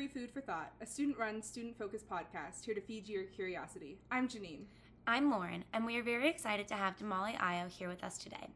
free food for thought, a student run, student focused podcast here to feed your curiosity. I'm Janine. I'm Lauren, and we are very excited to have Damali Ayo here with us today.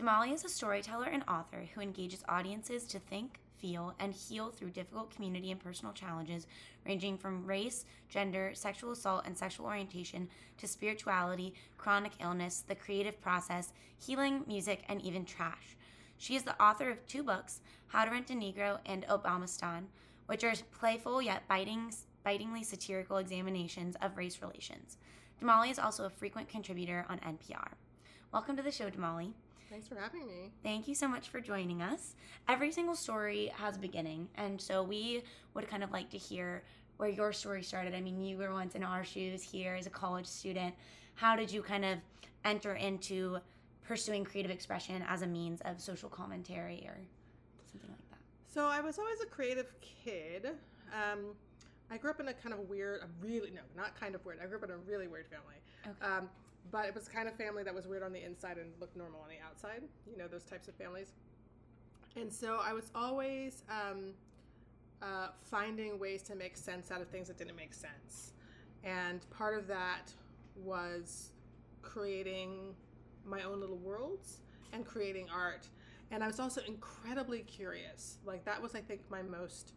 Damali is a storyteller and author who engages audiences to think, feel, and heal through difficult community and personal challenges ranging from race, gender, sexual assault, and sexual orientation to spirituality, chronic illness, the creative process, healing, music, and even trash. She is the author of two books, How to Rent a Negro and Obamistan, which are playful yet biting, bitingly satirical examinations of race relations. Damali is also a frequent contributor on NPR. Welcome to the show, Damali. Thanks for having me. Thank you so much for joining us. Every single story has a beginning, and so we would kind of like to hear where your story started. I mean, you were once in our shoes here as a college student. How did you kind of enter into pursuing creative expression as a means of social commentary or something like that? So I was always a creative kid. Um, I grew up in a kind of weird, a really no, not kind of weird. I grew up in a really weird family. Okay. Um, but it was the kind of family that was weird on the inside and looked normal on the outside. You know those types of families. And so I was always um, uh, finding ways to make sense out of things that didn't make sense. And part of that was creating my own little worlds and creating art. And I was also incredibly curious. Like that was, I think, my most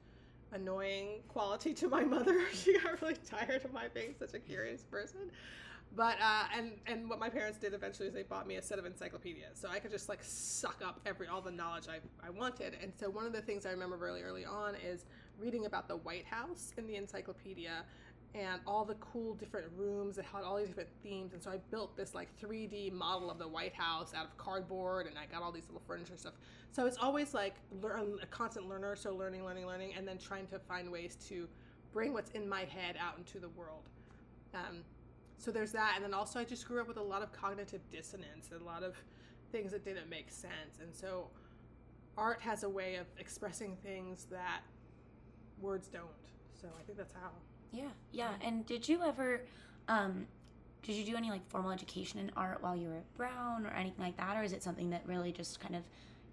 annoying quality to my mother. she got really tired of my being such a curious person. But uh, and and what my parents did eventually is they bought me a set of encyclopedias, so I could just like suck up every all the knowledge I, I wanted. And so one of the things I remember really early on is reading about the White House in the encyclopedia and all the cool different rooms that had all these different themes. And so I built this like 3D model of the White House out of cardboard, and I got all these little furniture stuff. So it's always like learn a constant learner, so learning, learning, learning, and then trying to find ways to bring what's in my head out into the world. Um, so there's that, and then also I just grew up with a lot of cognitive dissonance, and a lot of things that didn't make sense, and so art has a way of expressing things that words don't. So I think that's how. Yeah, yeah. And did you ever, um, did you do any like formal education in art while you were at Brown or anything like that, or is it something that really just kind of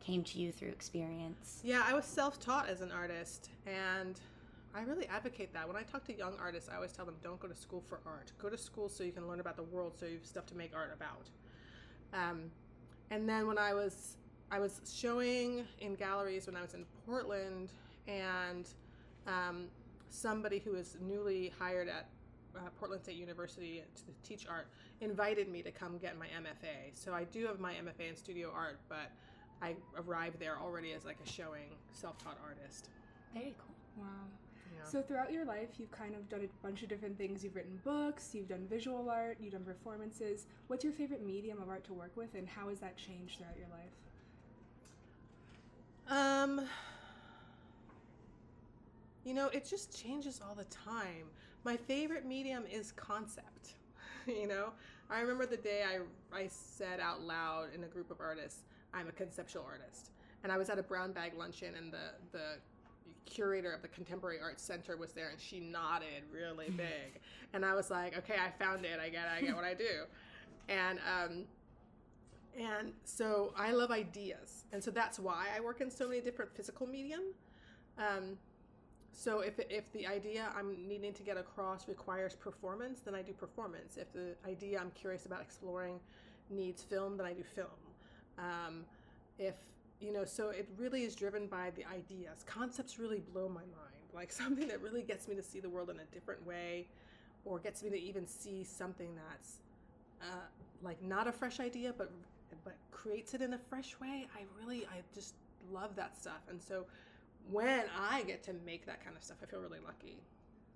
came to you through experience? Yeah, I was self-taught as an artist, and I really advocate that. When I talk to young artists, I always tell them don't go to school for art. Go to school so you can learn about the world, so you have stuff to make art about. Um, and then when I was I was showing in galleries when I was in Portland, and um, somebody who was newly hired at uh, Portland State University to teach art invited me to come get my MFA. So I do have my MFA in studio art, but I arrived there already as like a showing self-taught artist. Very cool. Wow. Yeah. So throughout your life, you've kind of done a bunch of different things. You've written books, you've done visual art, you've done performances. What's your favorite medium of art to work with, and how has that changed throughout your life? Um, you know, it just changes all the time. My favorite medium is concept. you know, I remember the day I, I said out loud in a group of artists, I'm a conceptual artist. And I was at a brown bag luncheon, and the, the curator of the Contemporary Arts Center was there, and she nodded really big. and I was like, okay, I found it. I get it. I get what I do. And, um, and so I love ideas. And so that's why I work in so many different physical medium. Um, so if, if the idea I'm needing to get across requires performance, then I do performance. If the idea I'm curious about exploring needs film, then I do film. Um, if you know, so it really is driven by the ideas. Concepts really blow my mind. Like something that really gets me to see the world in a different way, or gets me to even see something that's uh, like not a fresh idea, but but creates it in a fresh way. I really, I just love that stuff. And so when I get to make that kind of stuff, I feel really lucky.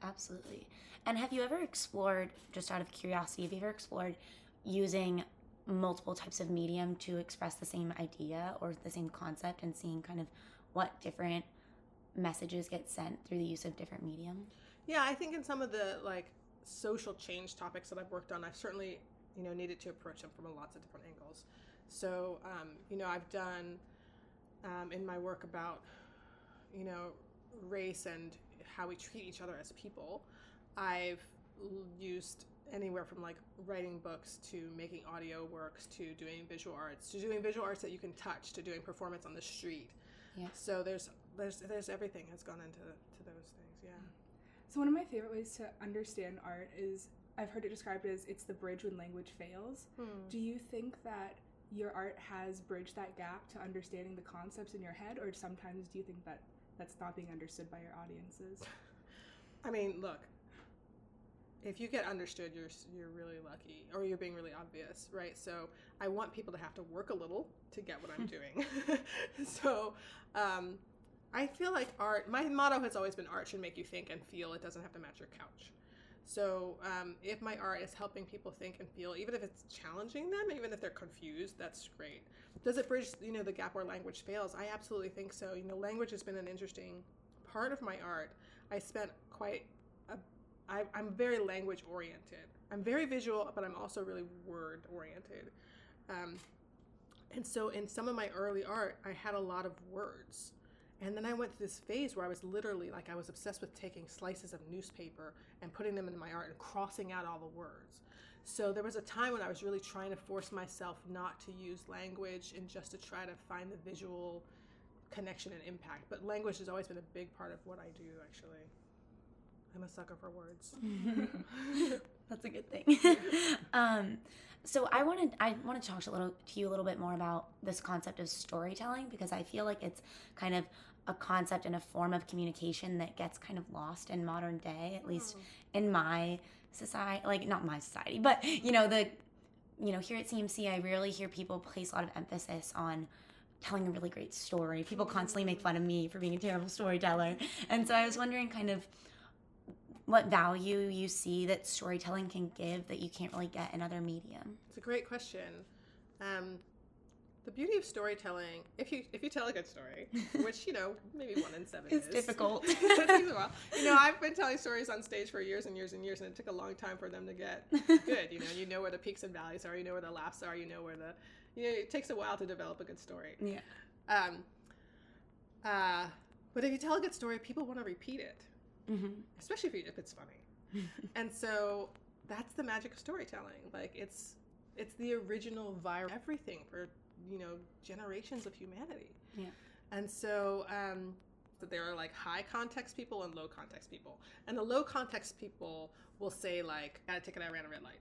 Absolutely. And have you ever explored, just out of curiosity, have you ever explored using multiple types of medium to express the same idea or the same concept and seeing kind of what different messages get sent through the use of different medium? Yeah, I think in some of the like social change topics that I've worked on, I've certainly you know needed to approach them from lots of different angles. So um, you know, I've done um, in my work about you know race and how we treat each other as people. I've used anywhere from like writing books to making audio works to doing visual arts to doing visual arts that you can touch to doing performance on the street. Yeah. So there's there's there's everything has gone into to those things. Yeah. So one of my favorite ways to understand art is I've heard it described as it's the bridge when language fails. Hmm. Do you think that your art has bridged that gap to understanding the concepts in your head, or sometimes do you think that that's not being understood by your audiences? I mean, look. If you get understood, you're you're really lucky, or you're being really obvious, right? So I want people to have to work a little to get what I'm doing. so um, I feel like art. My motto has always been art should make you think and feel. It doesn't have to match your couch. So um, if my art is helping people think and feel, even if it's challenging them, even if they're confused, that's great. Does it bridge, you know, the gap where language fails? I absolutely think so. You know, language has been an interesting part of my art. I spent quite a, I, I'm very language oriented. I'm very visual, but I'm also really word oriented. Um, and so in some of my early art, I had a lot of words. And then I went through this phase where I was literally like, I was obsessed with taking slices of newspaper and putting them into my art and crossing out all the words. So there was a time when I was really trying to force myself not to use language and just to try to find the visual connection and impact. But language has always been a big part of what I do, actually. I'm a sucker for words. That's a good thing. um, so I wanted I want to talk a little to you a little bit more about this concept of storytelling because I feel like it's kind of a concept and a form of communication that gets kind of lost in modern day, at least in my society. Like not my society, but you know the you know here at CMC, I rarely hear people place a lot of emphasis on telling a really great story. People constantly make fun of me for being a terrible storyteller, and so I was wondering kind of what value you see that storytelling can give that you can't really get in other medium. It's a great question. Um, the beauty of storytelling, if you if you tell a good story, which you know maybe one in seven It's is difficult. It takes a while. You know, I've been telling stories on stage for years and years and years, and it took a long time for them to get good. You know, you know where the peaks and valleys are, you know where the laughs are, you know where the, you know, it takes a while to develop a good story. Yeah. Um, uh, but if you tell a good story, people want to repeat it, hmm especially if, you, if it's funny. and so that's the magic of storytelling. Like it's it's the original viral everything for you know generations of humanity. Yeah. And so um, that there are like high context people and low context people, and the low context people will say like, "Got a ticket, I ran a red light."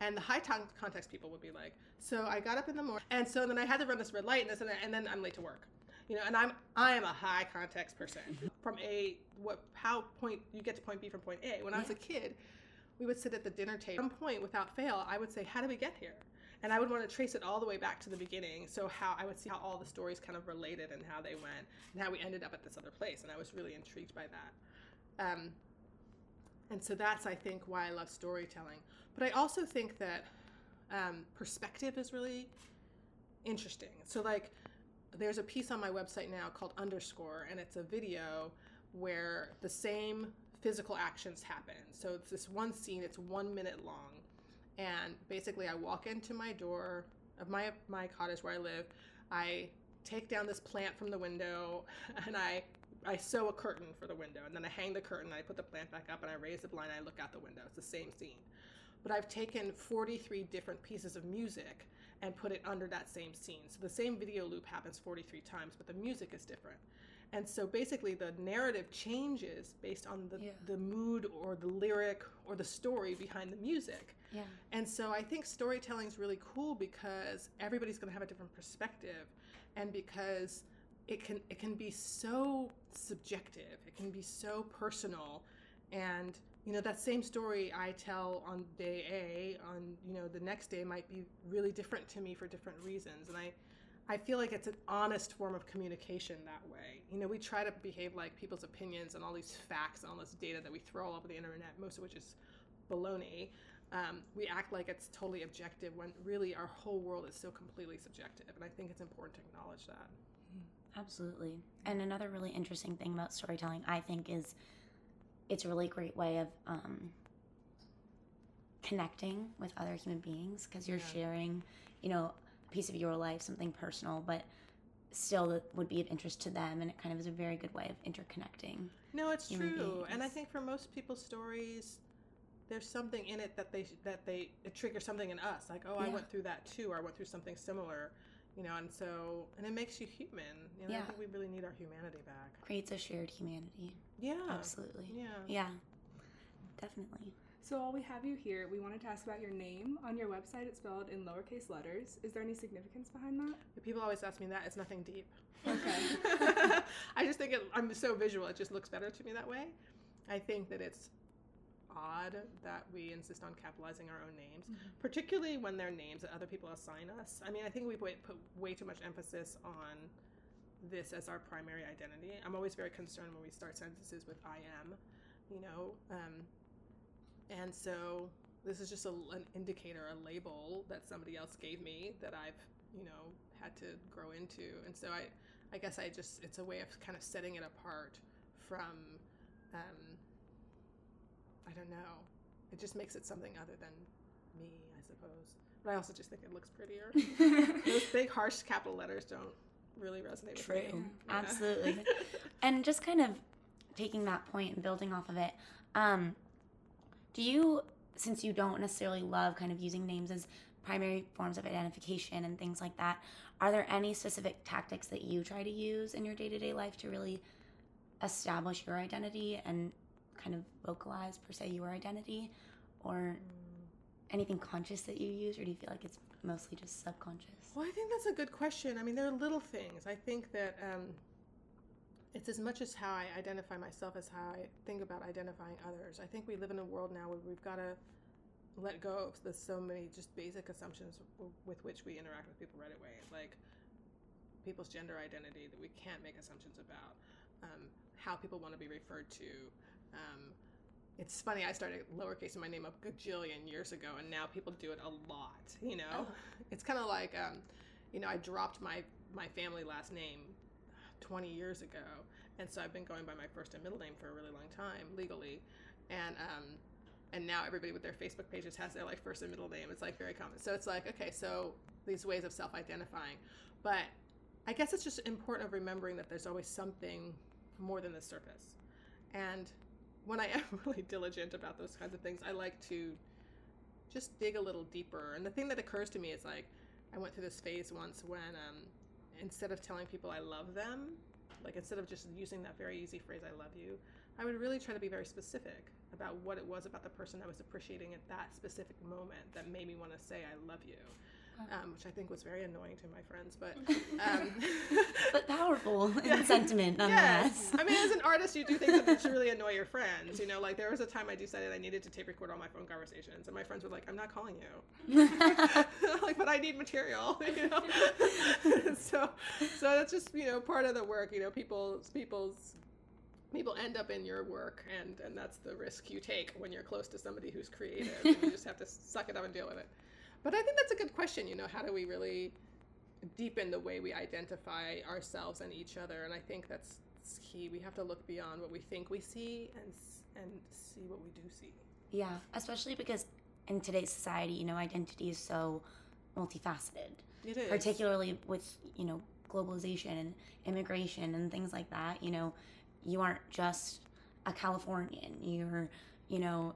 And the high context people would be like, "So I got up in the morning, and so then I had to run this red light, and this and that, and then I'm late to work." You know, and I'm I am a high context person. From a what how point you get to point B from point A. When I was a kid, we would sit at the dinner table. At some point, without fail, I would say, "How did we get here?" And I would want to trace it all the way back to the beginning. So how I would see how all the stories kind of related and how they went and how we ended up at this other place. And I was really intrigued by that. Um, and so that's I think why I love storytelling. But I also think that um, perspective is really interesting. So like there's a piece on my website now called Underscore, and it's a video where the same physical actions happen. So it's this one scene, it's one minute long. And basically, I walk into my door of my, my cottage where I live. I take down this plant from the window, and I, I sew a curtain for the window. And then I hang the curtain, I put the plant back up, and I raise the blind, I look out the window. It's the same scene. But I've taken 43 different pieces of music and put it under that same scene. So the same video loop happens 43 times, but the music is different. And so basically, the narrative changes based on the, Yeah. the mood or the lyric or the story behind the music. Yeah. And so I think storytelling is really cool because everybody's going to have a different perspective, and because it can it can be so subjective, it can be so personal, and you know that same story I tell on day A, on you know the next day might be really different to me for different reasons, and I. I feel like it's an honest form of communication that way. You know, we try to behave like people's opinions and all these facts and all this data that we throw all over the internet, most of which is baloney. Um, we act like it's totally objective when really our whole world is so completely subjective. And I think it's important to acknowledge that. Absolutely. And another really interesting thing about storytelling, I think, is it's a really great way of um, connecting with other human beings because you're Yeah. sharing, you know, piece of your life, something personal, but still that would be of interest to them. And it kind of is a very good way of interconnecting. No, it's true. And I think for most people's stories, there's something in it that they that they it triggers something in us. Like, oh, I went through that too, or I went through something similar. you know, and so and it makes you human. You know, I Yeah. think we really need our humanity back. Creates a shared humanity. Yeah, Absolutely. Yeah. Yeah. Definitely. So while we have you here, we wanted to ask about your name. On your website, it's spelled in lowercase letters. Is there any significance behind that? People always ask me that. It's nothing deep. Okay. I just think it, I'm so visual. It just looks better to me that way. I think that it's odd that we insist on capitalizing our own names, particularly when they're names that other people assign us. I mean, I think we put put way too much emphasis on this as our primary identity. I'm always very concerned when we start sentences with "I am," you know, um, and so this is just a, an indicator, a label that somebody else gave me that I've, you know, had to grow into. And so I, I guess I just, it's a way of kind of setting it apart from, um, I don't know. It just makes it something other than me, I suppose. But I also just think it looks prettier. Those big, harsh capital letters don't really resonate with me. True. Yeah. Absolutely. and just kind of taking that point and building off of it, um, do you, since you don't necessarily love kind of using names as primary forms of identification and things like that, are there any specific tactics that you try to use in your day to day life to really establish your identity and kind of vocalize, per se, your identity? Or anything conscious that you use, or do you feel like it's mostly just subconscious? Well, I think that's a good question. I mean, there are little things. I think that um, it's as much as how I identify myself as how I think about identifying others. I think we live in a world now where we've got to let go of the so many just basic assumptions w- with which we interact with people right away, like people's gender identity that we can't make assumptions about, um, how people want to be referred to. Um, it's funny, I started lowercase in my name a gajillion years ago, and now people do it a lot. You know, Oh. it's kind of like, um, you know, I dropped my my family last name 20 years ago, and so I've been going by my first and middle name for a really long time legally, and um, and now everybody with their Facebook pages has their like first and middle name. It's like very common. So it's like okay, so these ways of self-identifying, but I guess it's just important of remembering that there's always something more than the surface, and when I am really diligent about those kinds of things, I like to just dig a little deeper. And the thing that occurs to me is like, I went through this phase once when um, instead of telling people I love them, like instead of just using that very easy phrase, I love you, I would really try to be very specific about what it was about the person I was appreciating at that specific moment that made me want to say I love you. Um, which I think was very annoying to my friends, but um, But powerful Yeah. sentiment, nonetheless. Yes. I mean, as an artist, you do things that should really annoy your friends. You know, like there was a time I decided I needed to tape record all my phone conversations, and my friends were like, "I'm not calling you." like, but I need material. You know. so, so that's just you know part of the work. You know, people's people's people end up in your work, and and that's the risk you take when you're close to somebody who's creative. you just have to suck it up and deal with it. But I think that's a good question. You know, how do we really deepen the way we identify ourselves and each other? And I think that's key. We have to look beyond what we think we see and and see what we do see. Yeah, especially because in today's society, you know, identity is so multifaceted, It is particularly with, you know, globalization and immigration and things like that. You know, you aren't just a Californian, you're, you know,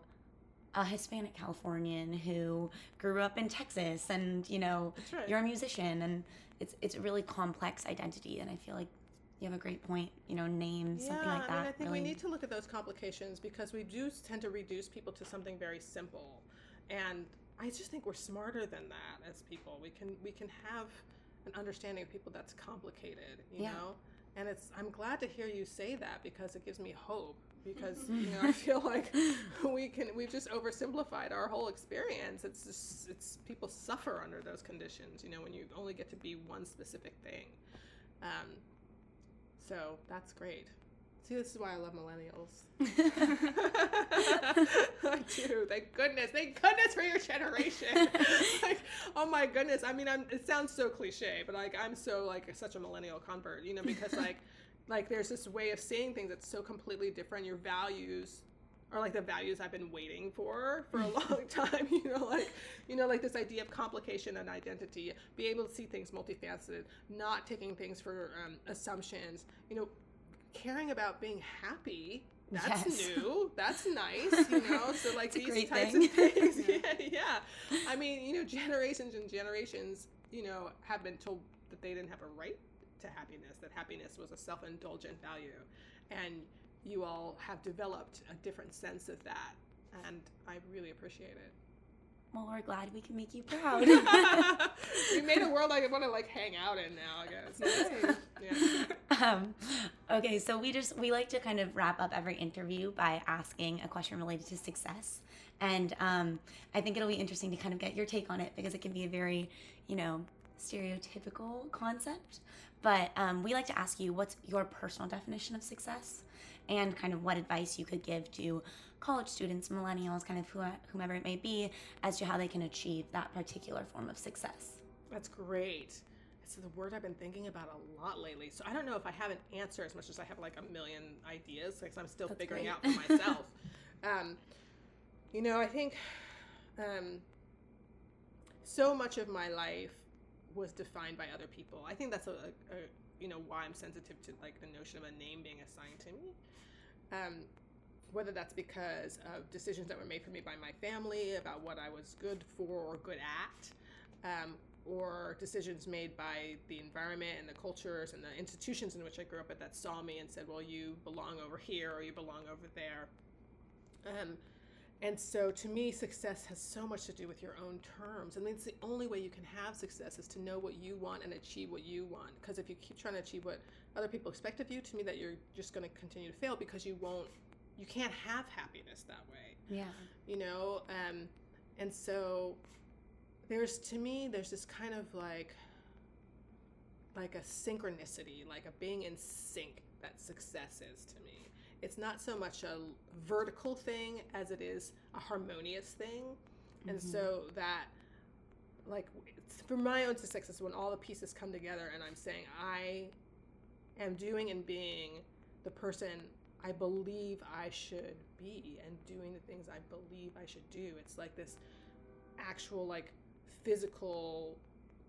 a Hispanic Californian who grew up in Texas and, you know, right. you're a musician and it's it's a really complex identity and I feel like you have a great point, you know, names, yeah, something like that. I mean, I think really, we need to look at those complications because we do tend to reduce people to something very simple, and I just think we're smarter than that as people. We can we can have an understanding of people that's complicated, you Yeah. know. And it's I'm glad to hear you say that because it gives me hope. Because you know I feel like we can we've just oversimplified our whole experience. It's just it's people suffer under those conditions. You know when you only get to be one specific thing. Um, so that's great. See, this is why I love millennials. I do. Thank goodness. Thank goodness for your generation. like, oh my goodness. I mean, I'm, it sounds so cliche, but like, I'm so like such a millennial convert, you know, because like, like there's this way of seeing things that's so completely different. Your values are like the values I've been waiting for for a long time. You know, like you know, like this idea of complication and identity, be able to see things multifaceted, not taking things for um, assumptions. You know, caring about being happy. That's Yes. new. That's nice. You know, so like these types thing. of things. yeah, yeah. I mean, you know, generations and generations, you know, have been told that they didn't have a right to happiness, that happiness was a self indulgent value. And you all have developed a different sense of that. And I really appreciate it. Well, we're glad we can make you proud. we made a world I want to like hang out in now, I guess. Yeah. Um, okay, so we just we like to kind of wrap up every interview by asking a question related to success, and um, I think it'll be interesting to kind of get your take on it because it can be a very, you know, stereotypical concept. But um, we like to ask you what's your personal definition of success, and kind of what advice you could give to college students, millennials, kind of whomever it may be, as to how they can achieve that particular form of success. That's great. It's the word I've been thinking about a lot lately. So I don't know if I have an answer as much as I have like a million ideas because I'm still That's figuring great. out for myself. um, you know, I think um, so much of my life was defined by other people. I think that's a, a, a you know why I'm sensitive to like the notion of a name being assigned to me. Um, whether that's because of decisions that were made for me by my family about what I was good for or good at, um, or decisions made by the environment and the cultures and the institutions in which I grew up at that saw me and said, well, you belong over here or you belong over there. Um, and so to me, success has so much to do with your own terms. I mean, it's the only way you can have success is to know what you want and achieve what you want. Because if you keep trying to achieve what other people expect of you, to me, that you're just going to continue to fail because you won't you can't have happiness that way Yeah. you know um, and so there's to me there's this kind of like like a synchronicity like a being in sync that success is to me it's not so much a vertical thing as it is a harmonious thing and so mm-hmm. that like it's- for my own success is when all the pieces come together and i'm saying i am doing and being the person I believe I should be and doing the things I believe I should do. It's like this actual like physical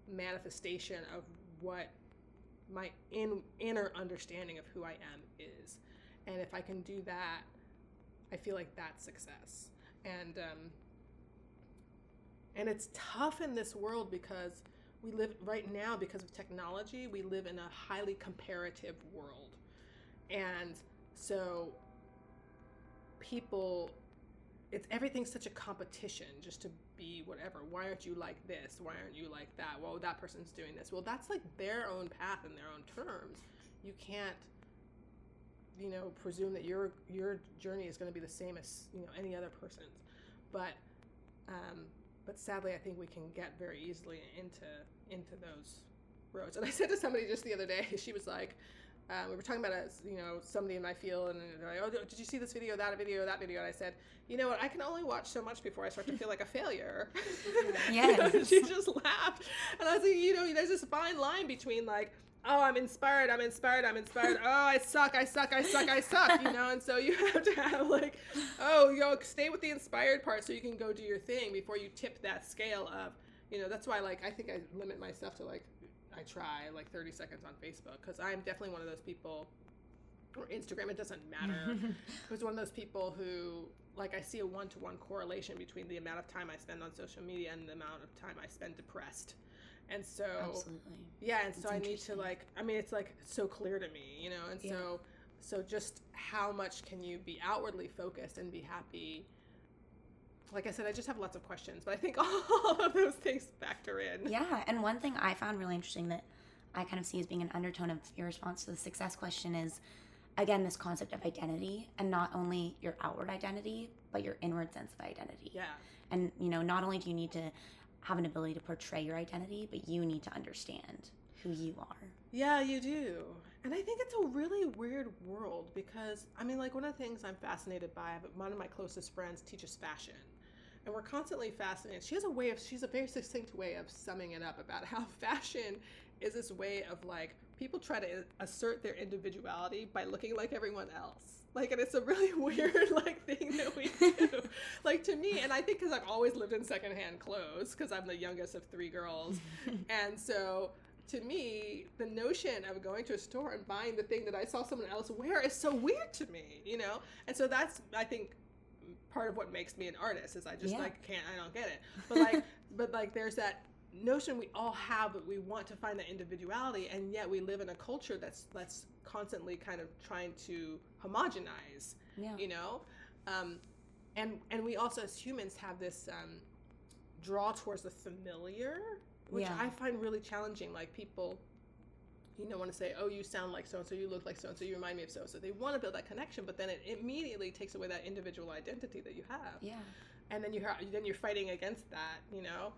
manifestation of what my in, inner understanding of who I am is. And if I can do that, I feel like that's success. And um, and it's tough in this world because we live right now because of technology. We live in a highly comparative world, and so people it's everything's such a competition just to be whatever. Why aren't you like this? Why aren't you like that? Well that person's doing this. Well that's like their own path and their own terms. You can't you know presume that your your journey is going to be the same as you know any other person's but um but sadly i think we can get very easily into into those roads and i said to somebody just the other day she was like um, we were talking about a, you know somebody in my field, and they're like, "Oh, did you see this video, that video, that video?" And I said, "You know what? I can only watch so much before I start to feel like a failure." Yes. she just laughed, and I was like, "You know, there's this fine line between like." Oh, I'm inspired. I'm inspired. I'm inspired. Oh, I suck. I suck. I suck. I suck. You know, and so you have to have like, oh, you know, stay with the inspired part so you can go do your thing before you tip that scale of, you know, that's why like I think I limit myself to like I try like 30 seconds on Facebook because I'm definitely one of those people, or Instagram, it doesn't matter. Who's one of those people who, like, I see a one to one correlation between the amount of time I spend on social media and the amount of time I spend depressed. And so, Absolutely. yeah, and so I need to, like, I mean, it's like so clear to me, you know, and Yeah. so, so just how much can you be outwardly focused and be happy? Like I said, I just have lots of questions, but I think all of those things factor in. Yeah, and one thing I found really interesting that I kind of see as being an undertone of your response to the success question is again this concept of identity and not only your outward identity but your inward sense of identity. Yeah. And you know, not only do you need to have an ability to portray your identity, but you need to understand who you are. Yeah, you do. And I think it's a really weird world because, I mean, like, one of the things I'm fascinated by, but one of my closest friends teaches fashion. And we're constantly fascinated. She has a way of, she's a very succinct way of summing it up about how fashion is this way of like, people try to assert their individuality by looking like everyone else. Like, and it's a really weird, like, thing that we do. like, to me, and I think because I've always lived in secondhand clothes, because I'm the youngest of three girls. and so, to me, the notion of going to a store and buying the thing that I saw someone else wear is so weird to me, you know? And so that's, I think, part of what makes me an artist is I just Yeah. like can't, I don't get it. But like, but like there's that notion we all have but we want to find that individuality and yet we live in a culture that's that's constantly kind of trying to homogenize Yeah. you know um, and and we also as humans have this um, draw towards the familiar which Yeah. i find really challenging like people you know want to say oh you sound like so and so you look like so and so you remind me of so and so they want to build that connection but then it immediately takes away that individual identity that you have Yeah. and then you then you're fighting against that you know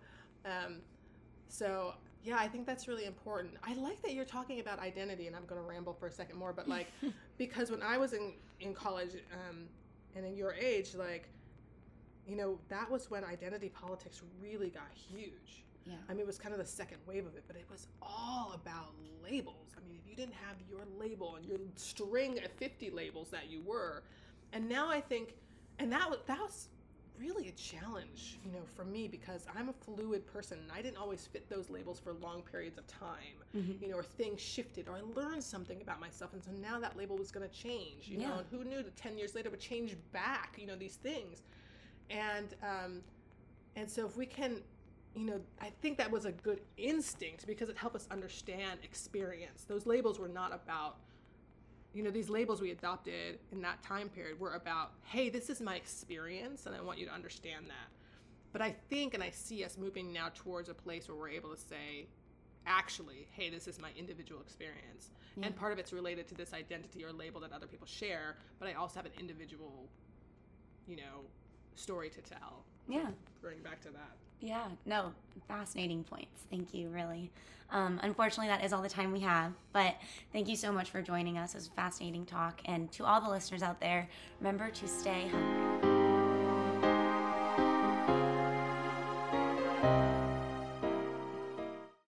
um, so yeah i think that's really important i like that you're talking about identity and i'm going to ramble for a second more but like because when i was in in college um, and in your age like you know that was when identity politics really got huge Yeah. I mean, it was kind of the second wave of it, but it was all about labels. I mean, if you didn't have your label and your string of 50 labels that you were, and now I think, and that was, that was really a challenge, you know, for me because I'm a fluid person and I didn't always fit those labels for long periods of time, Mhm. you know, or things shifted or I learned something about myself. And so now that label was going to change, you know, and who knew that 10 years later would change back, you know, these things. And, um, and so if we can you know, I think that was a good instinct because it helped us understand experience. Those labels were not about, you know, these labels we adopted in that time period were about, hey, this is my experience and I want you to understand that. But I think and I see us moving now towards a place where we're able to say, actually, hey, this is my individual experience. Yeah. And part of it's related to this identity or label that other people share, but I also have an individual, you know, story to tell. Yeah. Bring back to that. Yeah, no, fascinating points. Thank you, really. Um, unfortunately, that is all the time we have, but thank you so much for joining us. It was a fascinating talk. And to all the listeners out there, remember to stay hungry.